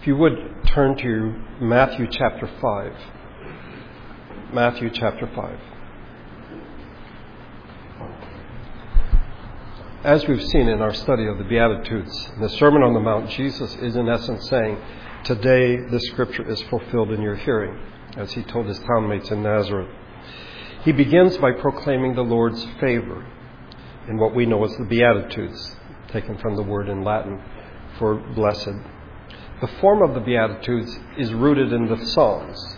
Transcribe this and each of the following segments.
If you would turn to Matthew chapter 5. Matthew chapter 5. As we've seen in our study of the Beatitudes, the Sermon on the Mount, Jesus is in essence saying, Today the scripture is fulfilled in your hearing, as he told his townmates in Nazareth. He begins by proclaiming the Lord's favor in what we know as the Beatitudes, taken from the word in Latin for blessed. The form of the Beatitudes is rooted in the Psalms,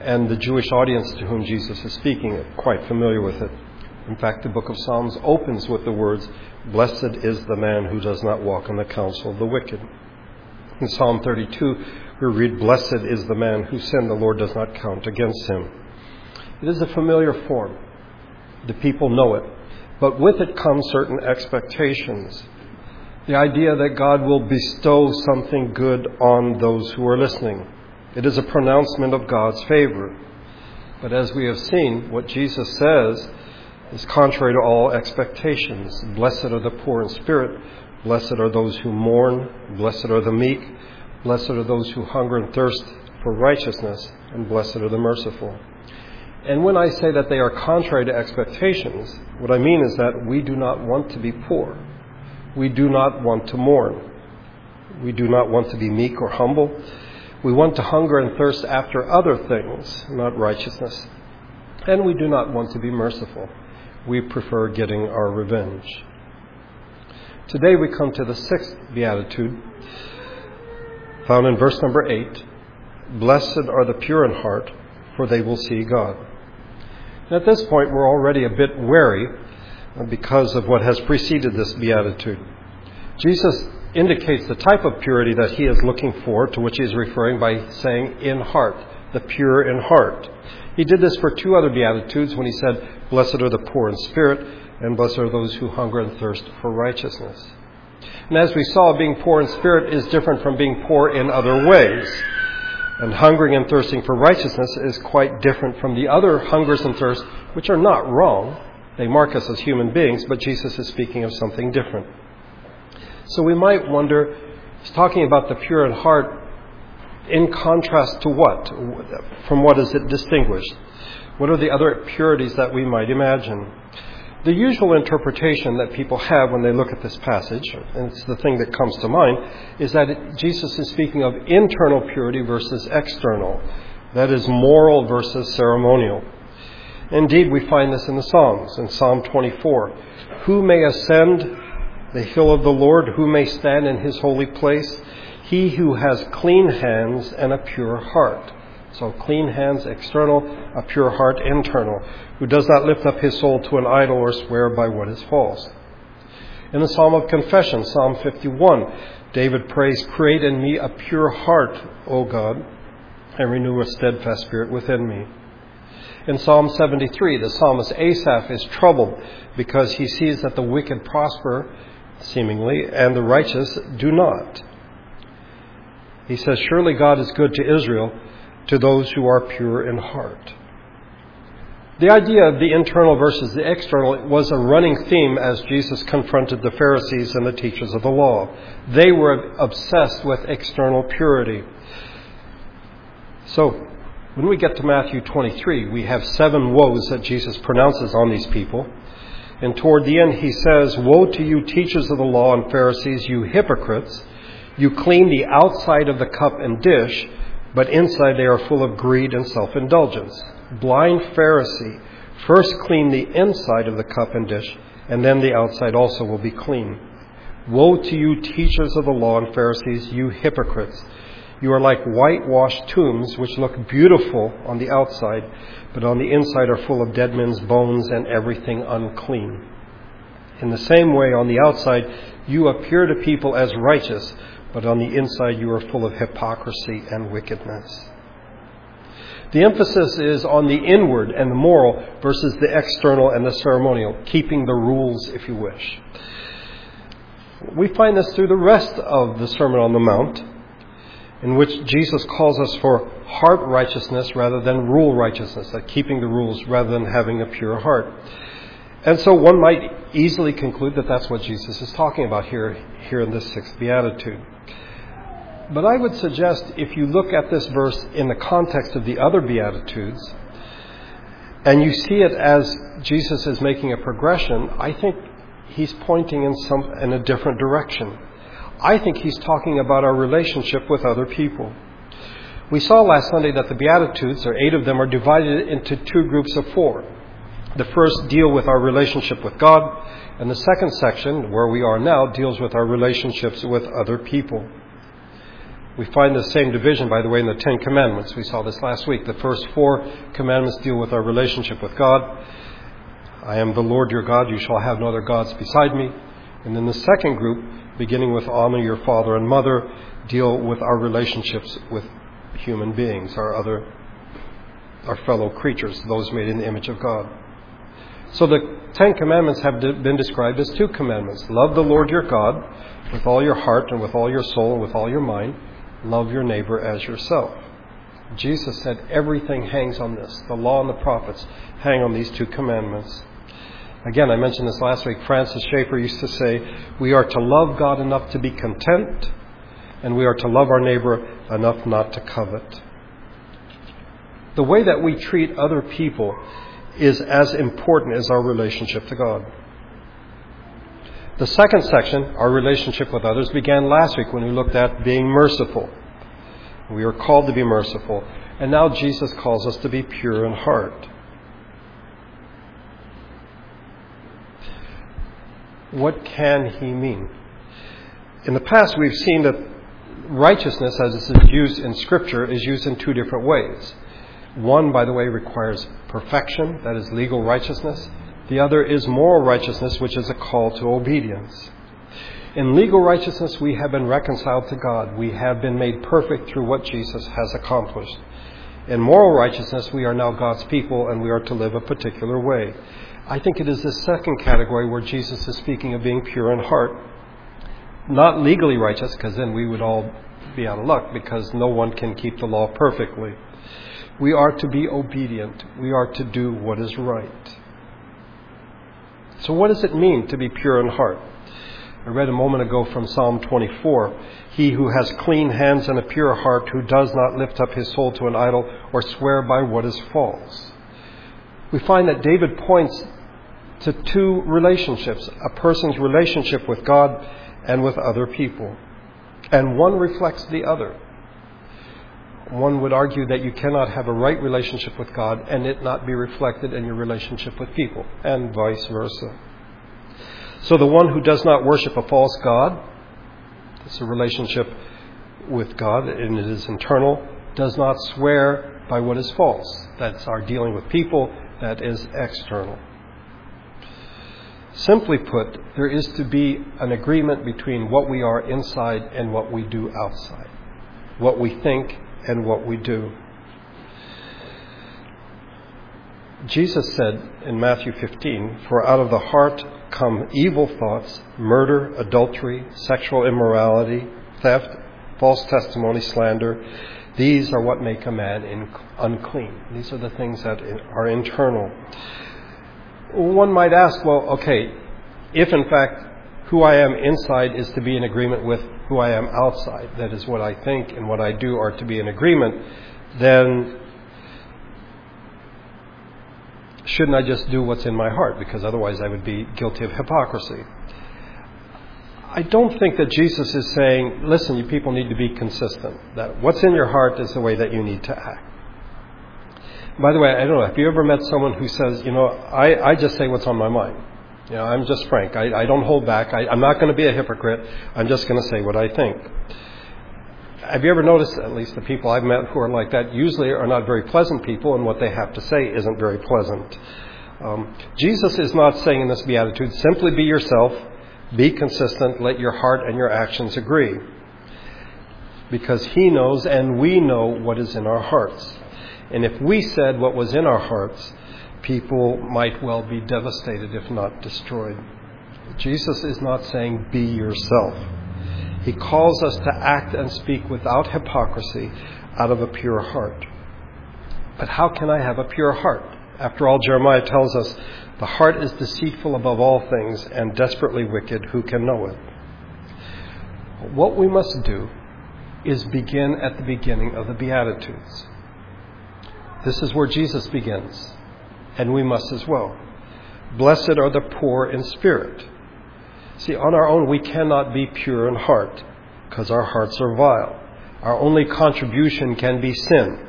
and the Jewish audience to whom Jesus is speaking are quite familiar with it. In fact, the book of Psalms opens with the words, Blessed is the man who does not walk in the counsel of the wicked. In Psalm 32, we read, Blessed is the man whose sin the Lord does not count against him. It is a familiar form. The people know it. But with it come certain expectations. The idea that God will bestow something good on those who are listening. It is a pronouncement of God's favor. But as we have seen, what Jesus says is contrary to all expectations. Blessed are the poor in spirit. Blessed are those who mourn. Blessed are the meek. Blessed are those who hunger and thirst for righteousness. And blessed are the merciful. And when I say that they are contrary to expectations, what I mean is that we do not want to be poor. We do not want to mourn. We do not want to be meek or humble. We want to hunger and thirst after other things, not righteousness. And we do not want to be merciful. We prefer getting our revenge. Today we come to the sixth beatitude, found in verse number eight. Blessed are the pure in heart, for they will see God. And at this point, we're already a bit wary because of what has preceded this beatitude. Jesus indicates the type of purity that he is looking for, to which he is referring by saying, in heart, the pure in heart. He did this for two other beatitudes when he said, Blessed are the poor in spirit, and blessed are those who hunger and thirst for righteousness. And as we saw, being poor in spirit is different from being poor in other ways. And hungering and thirsting for righteousness is quite different from the other hungers and thirsts, which are not wrong. They mark us as human beings, but Jesus is speaking of something different. So we might wonder, he's talking about the pure in heart in contrast to what? From what is it distinguished? What are the other purities that we might imagine? The usual interpretation that people have when they look at this passage, and it's the thing that comes to mind, is that Jesus is speaking of internal purity versus external. That is, moral versus ceremonial. Indeed, we find this in the Psalms, in Psalm 24. Who may ascend the hill of the Lord? Who may stand in his holy place? He who has clean hands and a pure heart. So, clean hands external, a pure heart internal, who does not lift up his soul to an idol or swear by what is false. In the Psalm of Confession, Psalm 51, David prays, Create in me a pure heart, O God, and renew a steadfast spirit within me. In Psalm 73, the psalmist Asaph is troubled because he sees that the wicked prosper, seemingly, and the righteous do not. He says, Surely God is good to Israel, to those who are pure in heart. The idea of the internal versus the external was a running theme as Jesus confronted the Pharisees and the teachers of the law. They were obsessed with external purity. So, when we get to Matthew 23, we have seven woes that Jesus pronounces on these people. And toward the end, he says, Woe to you, teachers of the law and Pharisees, you hypocrites! You clean the outside of the cup and dish, but inside they are full of greed and self indulgence. Blind Pharisee, first clean the inside of the cup and dish, and then the outside also will be clean. Woe to you, teachers of the law and Pharisees, you hypocrites! You are like whitewashed tombs, which look beautiful on the outside, but on the inside are full of dead men's bones and everything unclean. In the same way, on the outside, you appear to people as righteous, but on the inside you are full of hypocrisy and wickedness. The emphasis is on the inward and the moral versus the external and the ceremonial, keeping the rules, if you wish. We find this through the rest of the Sermon on the Mount, in which Jesus calls us for heart righteousness rather than rule righteousness, like keeping the rules rather than having a pure heart. And so one might easily conclude that that's what Jesus is talking about here, here in this sixth beatitude. But I would suggest if you look at this verse in the context of the other Beatitudes, and you see it as Jesus is making a progression, I think he's pointing in, some, in a different direction. I think he's talking about our relationship with other people. We saw last Sunday that the Beatitudes, or eight of them, are divided into two groups of four. The first deal with our relationship with God, and the second section, where we are now, deals with our relationships with other people. We find the same division, by the way, in the Ten Commandments. We saw this last week. The first four commandments deal with our relationship with God. I am the Lord your God, you shall have no other gods beside me. And then the second group, beginning with honor your father and mother, deal with our relationships with human beings, our other our fellow creatures, those made in the image of God. So the Ten Commandments have been described as two commandments. Love the Lord your God with all your heart and with all your soul and with all your mind. Love your neighbor as yourself. Jesus said everything hangs on this. The law and the prophets hang on these two commandments. Again, I mentioned this last week. Francis Schaeffer used to say, We are to love God enough to be content, and we are to love our neighbor enough not to covet. The way that we treat other people is as important as our relationship to God. The second section, our relationship with others, began last week when we looked at being merciful. We are called to be merciful. And now Jesus calls us to be pure in heart. What can he mean? In the past, we've seen that righteousness, as it is used in Scripture, is used in two different ways. One, by the way, requires perfection, that is legal righteousness. The other is moral righteousness, which is a call to obedience. In legal righteousness, we have been reconciled to God. We have been made perfect through what Jesus has accomplished. In moral righteousness, we are now God's people and we are to live a particular way. I think it is the second category where Jesus is speaking of being pure in heart. Not legally righteous, because then we would all be out of luck because no one can keep the law perfectly. We are to be obedient. We are to do what is right. So, what does it mean to be pure in heart? I read a moment ago from Psalm 24 He who has clean hands and a pure heart, who does not lift up his soul to an idol or swear by what is false. We find that David points to two relationships a person's relationship with God and with other people. And one reflects the other one would argue that you cannot have a right relationship with God and it not be reflected in your relationship with people, and vice versa. So the one who does not worship a false God, it's a relationship with God and it is internal, does not swear by what is false. That's our dealing with people, that is external. Simply put, there is to be an agreement between what we are inside and what we do outside. What we think and what we do. Jesus said in Matthew 15, For out of the heart come evil thoughts, murder, adultery, sexual immorality, theft, false testimony, slander. These are what make a man unclean. These are the things that are internal. One might ask, well, okay, if in fact who I am inside is to be in agreement with who I am outside, that is, what I think and what I do are to be in agreement, then shouldn't I just do what's in my heart? Because otherwise I would be guilty of hypocrisy. I don't think that Jesus is saying, listen, you people need to be consistent. That what's in your heart is the way that you need to act. By the way, I don't know, have you ever met someone who says, you know, I, I just say what's on my mind? You know, I'm just frank. I, I don't hold back. I, I'm not going to be a hypocrite. I'm just going to say what I think. Have you ever noticed, at least the people I've met who are like that, usually are not very pleasant people, and what they have to say isn't very pleasant. Um, Jesus is not saying in this beatitude, simply be yourself, be consistent, let your heart and your actions agree. Because He knows and we know what is in our hearts. And if we said what was in our hearts, people might well be devastated, if not destroyed. Jesus is not saying, be yourself. He calls us to act and speak without hypocrisy out of a pure heart. But how can I have a pure heart? After all, Jeremiah tells us, the heart is deceitful above all things and desperately wicked. Who can know it? What we must do is begin at the beginning of the Beatitudes. This is where Jesus begins, and we must as well. Blessed are the poor in spirit. See, on our own, we cannot be pure in heart because our hearts are vile. Our only contribution can be sin.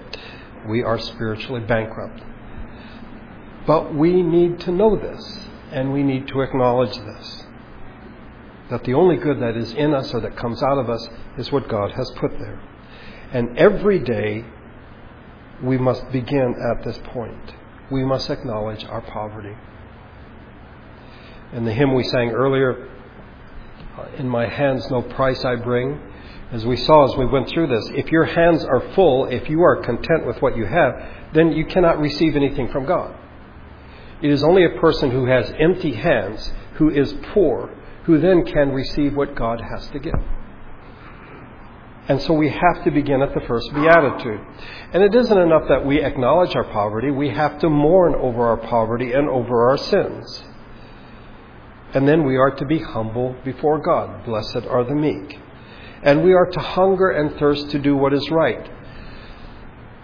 We are spiritually bankrupt. But we need to know this, and we need to acknowledge this that the only good that is in us or that comes out of us is what God has put there. And every day we must begin at this point. We must acknowledge our poverty. In the hymn we sang earlier, uh, In my hands no price I bring, as we saw as we went through this, if your hands are full, if you are content with what you have, then you cannot receive anything from God. It is only a person who has empty hands, who is poor, who then can receive what God has to give. And so we have to begin at the first beatitude. And it isn't enough that we acknowledge our poverty, we have to mourn over our poverty and over our sins. And then we are to be humble before God. Blessed are the meek. And we are to hunger and thirst to do what is right.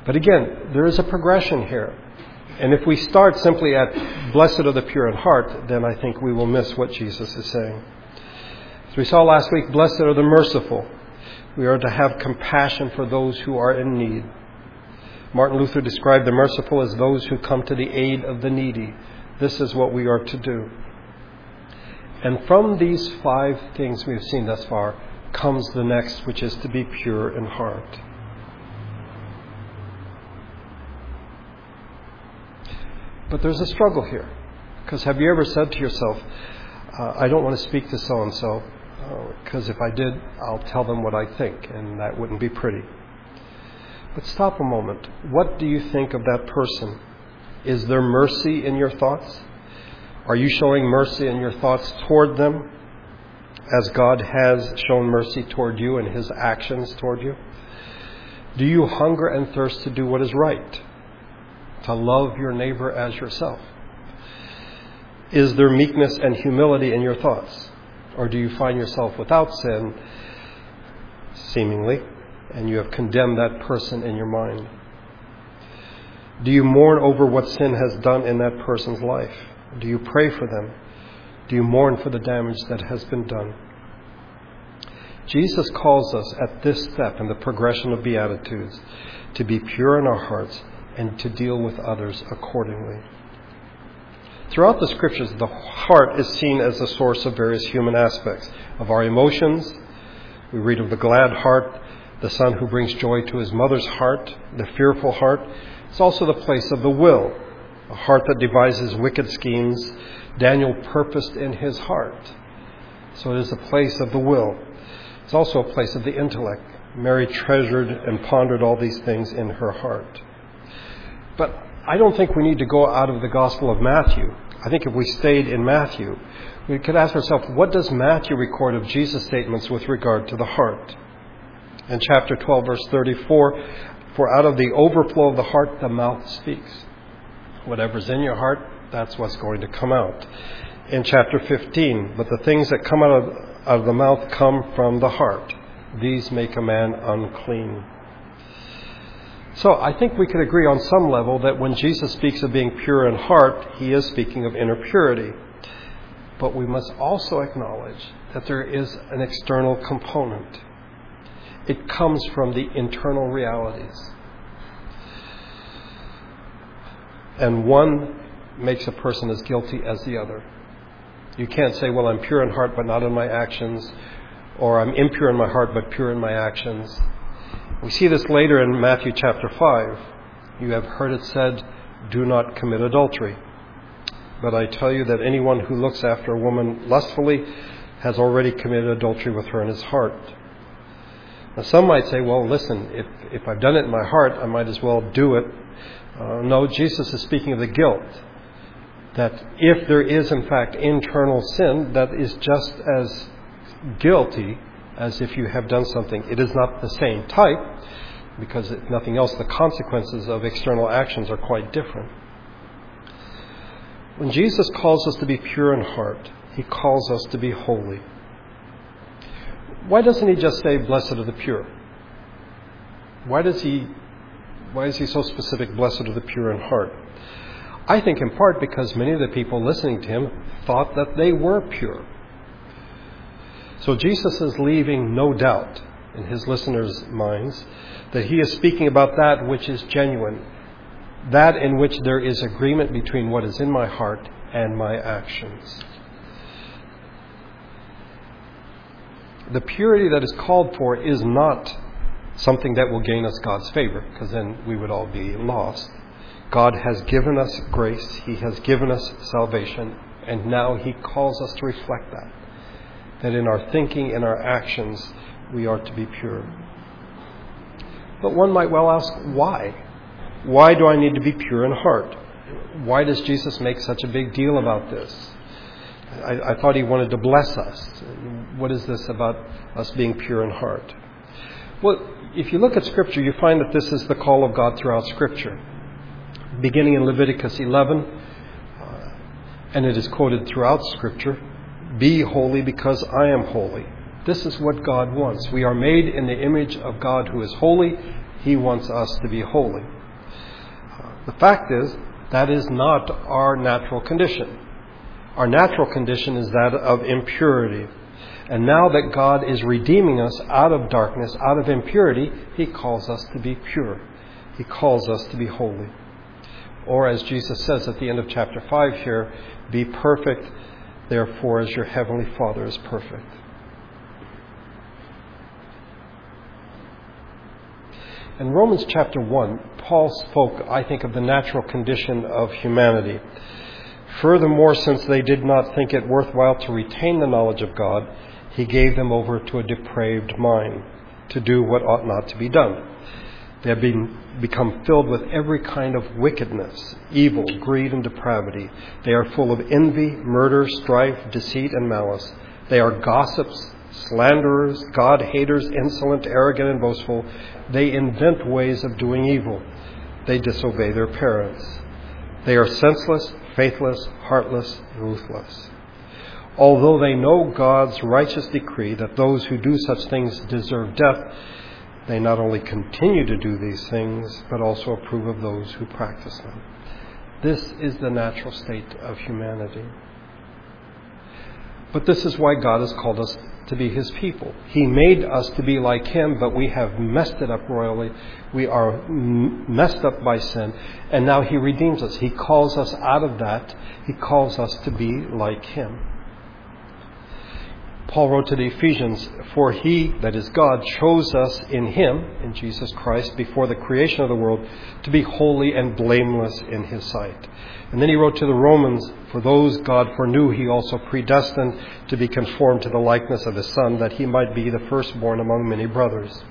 But again, there is a progression here. And if we start simply at blessed are the pure in heart, then I think we will miss what Jesus is saying. As we saw last week, blessed are the merciful. We are to have compassion for those who are in need. Martin Luther described the merciful as those who come to the aid of the needy. This is what we are to do. And from these five things we have seen thus far comes the next, which is to be pure in heart. But there's a struggle here. Because have you ever said to yourself, uh, I don't want to speak to so and so, because if I did, I'll tell them what I think, and that wouldn't be pretty. But stop a moment. What do you think of that person? Is there mercy in your thoughts? Are you showing mercy in your thoughts toward them as God has shown mercy toward you and his actions toward you? Do you hunger and thirst to do what is right? To love your neighbor as yourself? Is there meekness and humility in your thoughts? Or do you find yourself without sin, seemingly, and you have condemned that person in your mind? Do you mourn over what sin has done in that person's life? Do you pray for them? Do you mourn for the damage that has been done? Jesus calls us at this step in the progression of Beatitudes to be pure in our hearts and to deal with others accordingly. Throughout the scriptures, the heart is seen as the source of various human aspects of our emotions. We read of the glad heart, the son who brings joy to his mother's heart, the fearful heart. It's also the place of the will, a heart that devises wicked schemes. Daniel purposed in his heart. So it is a place of the will. It's also a place of the intellect. Mary treasured and pondered all these things in her heart. But I don't think we need to go out of the Gospel of Matthew. I think if we stayed in Matthew, we could ask ourselves, what does Matthew record of Jesus' statements with regard to the heart? In chapter 12, verse 34, for out of the overflow of the heart, the mouth speaks. Whatever's in your heart, that's what's going to come out. In chapter 15, but the things that come out of, out of the mouth come from the heart. These make a man unclean. So I think we could agree on some level that when Jesus speaks of being pure in heart, he is speaking of inner purity. But we must also acknowledge that there is an external component. It comes from the internal realities. And one makes a person as guilty as the other. You can't say, well, I'm pure in heart but not in my actions, or I'm impure in my heart but pure in my actions. We see this later in Matthew chapter 5. You have heard it said, Do not commit adultery. But I tell you that anyone who looks after a woman lustfully has already committed adultery with her in his heart. Now, some might say, well, listen, if, if I've done it in my heart, I might as well do it. Uh, no, Jesus is speaking of the guilt. That if there is, in fact, internal sin, that is just as guilty as if you have done something. It is not the same type, because if nothing else, the consequences of external actions are quite different. When Jesus calls us to be pure in heart, he calls us to be holy. Why doesn't he just say, Blessed are the pure? Why does he why is he so specific, blessed are the pure in heart? I think in part because many of the people listening to him thought that they were pure. So Jesus is leaving no doubt in his listeners' minds that he is speaking about that which is genuine, that in which there is agreement between what is in my heart and my actions. The purity that is called for is not something that will gain us God's favor, because then we would all be lost. God has given us grace, He has given us salvation, and now He calls us to reflect that. That in our thinking, and our actions, we are to be pure. But one might well ask, why? Why do I need to be pure in heart? Why does Jesus make such a big deal about this? I, I thought he wanted to bless us. What is this about us being pure in heart? Well, if you look at Scripture, you find that this is the call of God throughout Scripture. Beginning in Leviticus 11, uh, and it is quoted throughout Scripture Be holy because I am holy. This is what God wants. We are made in the image of God who is holy. He wants us to be holy. The fact is, that is not our natural condition. Our natural condition is that of impurity. And now that God is redeeming us out of darkness, out of impurity, He calls us to be pure. He calls us to be holy. Or as Jesus says at the end of chapter 5 here, be perfect, therefore, as your heavenly Father is perfect. In Romans chapter 1, Paul spoke, I think, of the natural condition of humanity. Furthermore, since they did not think it worthwhile to retain the knowledge of God, he gave them over to a depraved mind to do what ought not to be done. They have been, become filled with every kind of wickedness, evil, greed, and depravity. They are full of envy, murder, strife, deceit, and malice. They are gossips, slanderers, God haters, insolent, arrogant, and boastful. They invent ways of doing evil. They disobey their parents. They are senseless, faithless, heartless, ruthless. Although they know God's righteous decree that those who do such things deserve death, they not only continue to do these things, but also approve of those who practice them. This is the natural state of humanity. But this is why God has called us to be His people. He made us to be like Him, but we have messed it up royally. We are messed up by sin, and now He redeems us. He calls us out of that. He calls us to be like Him. Paul wrote to the Ephesians, For he, that is God, chose us in him, in Jesus Christ, before the creation of the world, to be holy and blameless in his sight. And then he wrote to the Romans, For those God foreknew, he also predestined to be conformed to the likeness of his Son, that he might be the firstborn among many brothers.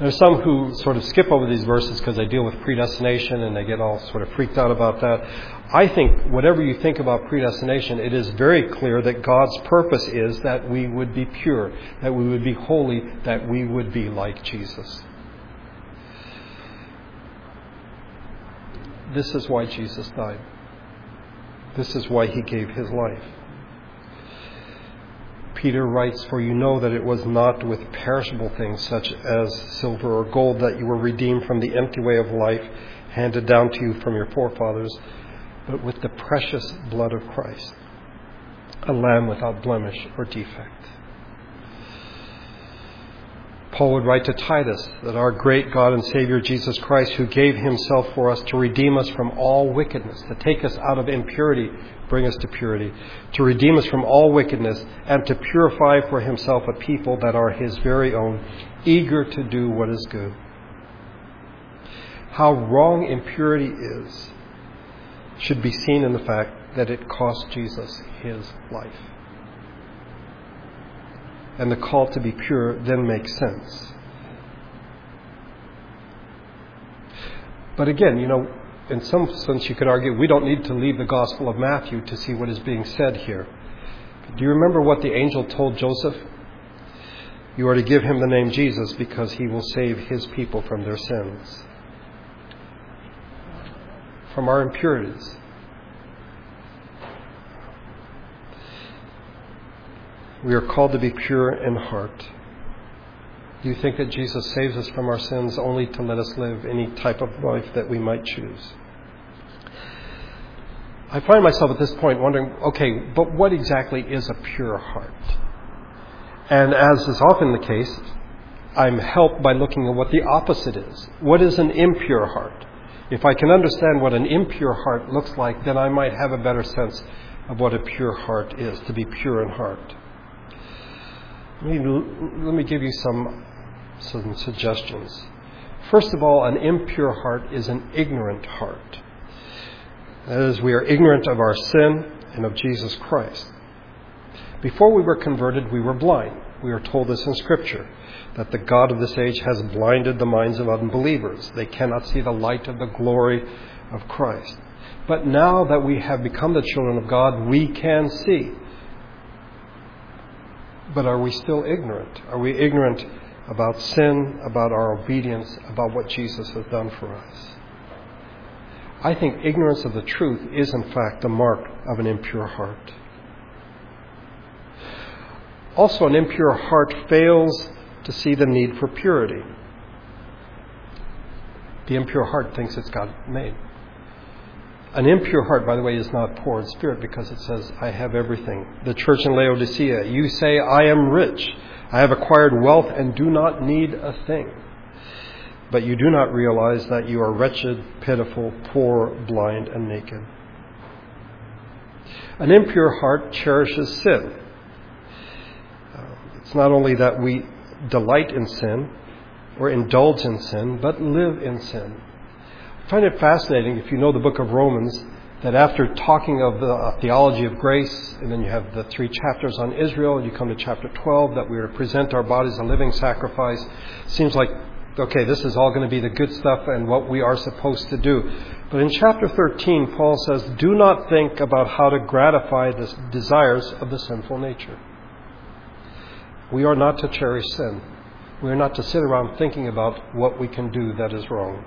There's some who sort of skip over these verses because they deal with predestination and they get all sort of freaked out about that. I think whatever you think about predestination, it is very clear that God's purpose is that we would be pure, that we would be holy, that we would be like Jesus. This is why Jesus died. This is why he gave his life. Peter writes, For you know that it was not with perishable things such as silver or gold that you were redeemed from the empty way of life handed down to you from your forefathers, but with the precious blood of Christ, a lamb without blemish or defect. Paul would write to Titus that our great God and Savior Jesus Christ, who gave himself for us to redeem us from all wickedness, to take us out of impurity, bring us to purity, to redeem us from all wickedness, and to purify for himself a people that are his very own, eager to do what is good. How wrong impurity is should be seen in the fact that it cost Jesus his life and the call to be pure then makes sense. But again, you know, in some sense you could argue we don't need to leave the Gospel of Matthew to see what is being said here. Do you remember what the angel told Joseph? You are to give him the name Jesus because he will save his people from their sins, from our impurities. We are called to be pure in heart. Do you think that Jesus saves us from our sins only to let us live any type of life that we might choose? I find myself at this point wondering okay, but what exactly is a pure heart? And as is often the case, I'm helped by looking at what the opposite is. What is an impure heart? If I can understand what an impure heart looks like, then I might have a better sense of what a pure heart is, to be pure in heart. Let me, give you some, some suggestions. First of all, an impure heart is an ignorant heart. That is, we are ignorant of our sin and of Jesus Christ. Before we were converted, we were blind. We are told this in Scripture that the God of this age has blinded the minds of unbelievers. They cannot see the light of the glory of Christ. But now that we have become the children of God, we can see. But are we still ignorant? Are we ignorant about sin, about our obedience, about what Jesus has done for us? I think ignorance of the truth is, in fact, the mark of an impure heart. Also, an impure heart fails to see the need for purity. The impure heart thinks it's God made. An impure heart, by the way, is not poor in spirit because it says, I have everything. The church in Laodicea, you say, I am rich. I have acquired wealth and do not need a thing. But you do not realize that you are wretched, pitiful, poor, blind, and naked. An impure heart cherishes sin. Uh, it's not only that we delight in sin or indulge in sin, but live in sin. I find it fascinating, if you know the book of Romans, that after talking of the theology of grace, and then you have the three chapters on Israel, and you come to chapter 12, that we are to present our bodies a living sacrifice, seems like, okay, this is all going to be the good stuff and what we are supposed to do. But in chapter 13, Paul says, do not think about how to gratify the desires of the sinful nature. We are not to cherish sin. We are not to sit around thinking about what we can do that is wrong.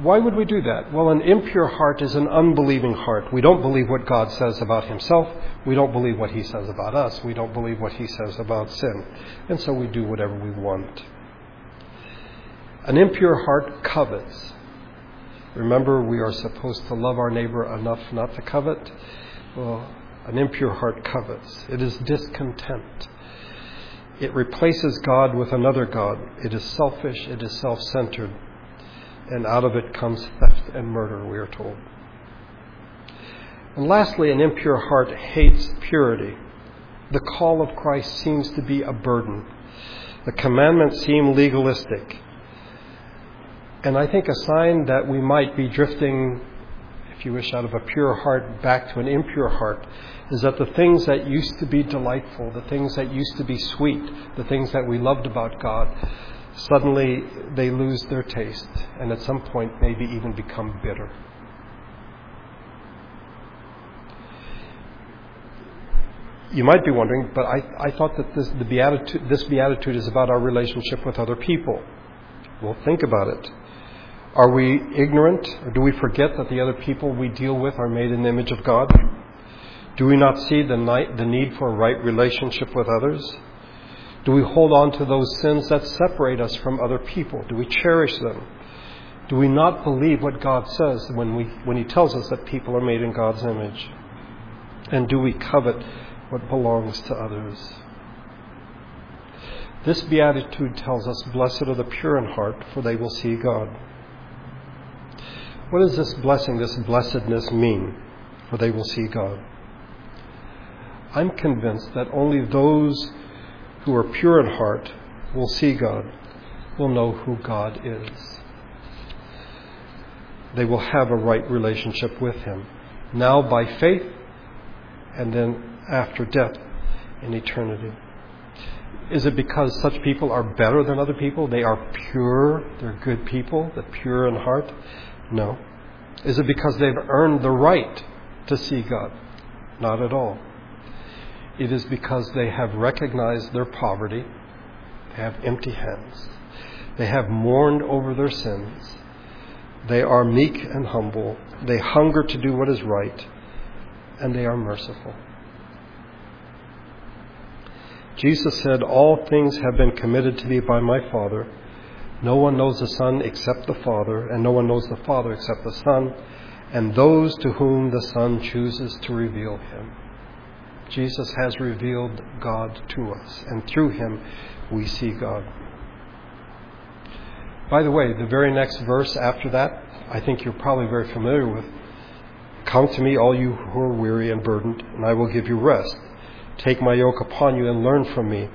Why would we do that? Well, an impure heart is an unbelieving heart. We don't believe what God says about Himself. We don't believe what He says about us. We don't believe what He says about sin. And so we do whatever we want. An impure heart covets. Remember, we are supposed to love our neighbor enough not to covet. Well, an impure heart covets. It is discontent. It replaces God with another God. It is selfish. It is self centered. And out of it comes theft and murder, we are told. And lastly, an impure heart hates purity. The call of Christ seems to be a burden. The commandments seem legalistic. And I think a sign that we might be drifting if you wish, out of a pure heart back to an impure heart, is that the things that used to be delightful, the things that used to be sweet, the things that we loved about God, suddenly they lose their taste and at some point maybe even become bitter. You might be wondering, but I, I thought that this, the beatitude, this beatitude is about our relationship with other people. Well, think about it. Are we ignorant, or do we forget that the other people we deal with are made in the image of God? Do we not see the, need for a right relationship with others? Do we hold on to those sins that separate us from other people? Do we cherish them? Do we not believe what God says when, we, when He tells us that people are made in God's image? And do we covet what belongs to others? This beatitude tells us, Blessed are the pure in heart, for they will see God. What does this blessing, this blessedness mean? For they will see God. I'm convinced that only those who are pure in heart will see God, will know who God is. They will have a right relationship with Him, now by faith, and then after death in eternity. Is it because such people are better than other people? They are pure, they're good people, they're pure in heart? No. Is it because they've earned the right to see God? Not at all. It is because they have recognized their poverty, they have empty hands, they have mourned over their sins, they are meek and humble, they hunger to do what is right, and they are merciful. Jesus said, All things have been committed to me by my Father. No one knows the Son except the Father, and no one knows the Father except the Son, and those to whom the Son chooses to reveal him. Jesus has revealed God to us, and through him we see God. By the way, the very next verse after that, I think you're probably very familiar with. Come to me, all you who are weary and burdened, and I will give you rest. Take my yoke upon you and learn from me,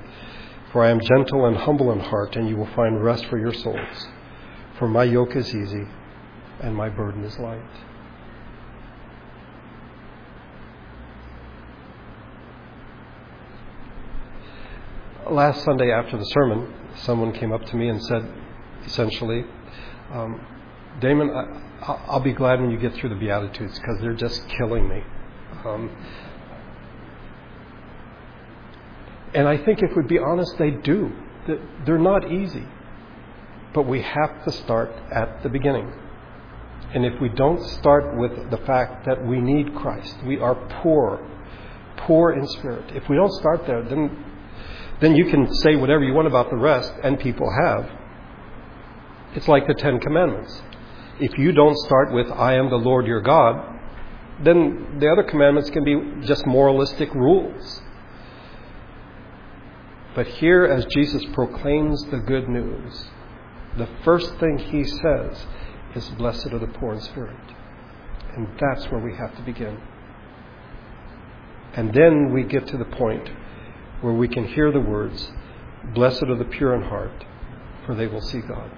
for I am gentle and humble in heart, and you will find rest for your souls. For my yoke is easy, and my burden is light. Last Sunday after the sermon, someone came up to me and said, essentially, um, Damon, I, will be glad when you get through the Beatitudes because they're just killing me. Um, and I think if we'd be honest, they do. They're not easy. But we have to start at the beginning. And if we don't start with the fact that we need Christ, we are poor, poor in spirit. If we don't start there, then, then you can say whatever you want about the rest, and people have. It's like the Ten Commandments. If you don't start with, I am the Lord your God, then the other commandments can be just moralistic rules. But here, as Jesus proclaims the good news, the first thing he says is, Blessed are the poor in spirit. And that's where we have to begin. And then we get to the point where we can hear the words, Blessed are the pure in heart, for they will see God.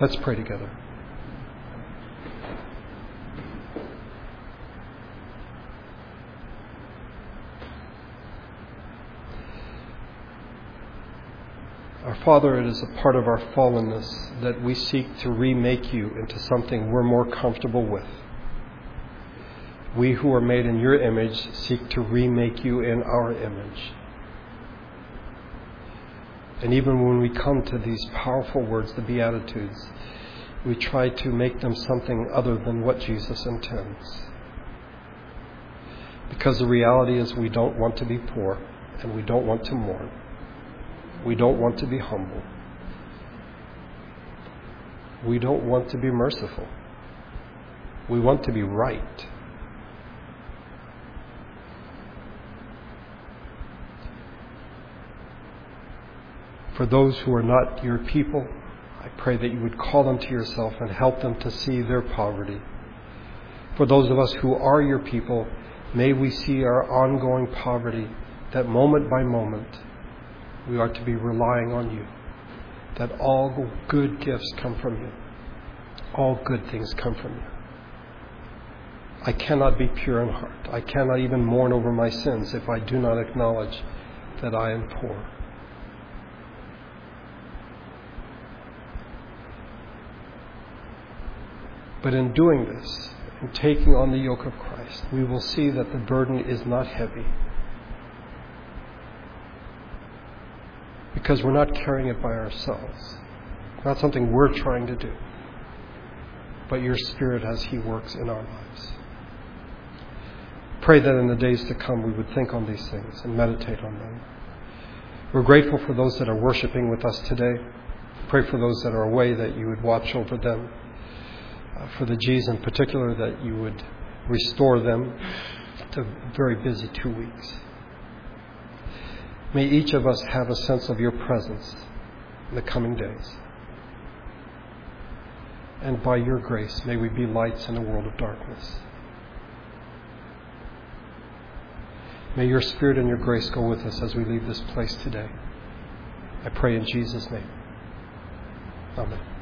Let's pray together. Our Father, it is a part of our fallenness that we seek to remake you into something we're more comfortable with. We who are made in your image seek to remake you in our image. And even when we come to these powerful words, the Beatitudes, we try to make them something other than what Jesus intends. Because the reality is, we don't want to be poor and we don't want to mourn. We don't want to be humble. We don't want to be merciful. We want to be right. For those who are not your people, I pray that you would call them to yourself and help them to see their poverty. For those of us who are your people, may we see our ongoing poverty, that moment by moment we are to be relying on you, that all good gifts come from you, all good things come from you. I cannot be pure in heart. I cannot even mourn over my sins if I do not acknowledge that I am poor. But in doing this, in taking on the yoke of Christ, we will see that the burden is not heavy. Because we're not carrying it by ourselves. Not something we're trying to do. But your Spirit as He works in our lives. Pray that in the days to come we would think on these things and meditate on them. We're grateful for those that are worshiping with us today. Pray for those that are away that you would watch over them Uh, for the G's in particular, that you would restore them to very busy two weeks. May each of us have a sense of your presence in the coming days. And by your grace, may we be lights in a world of darkness. May your Spirit and your grace go with us as we leave this place today. I pray in Jesus' name. Amen.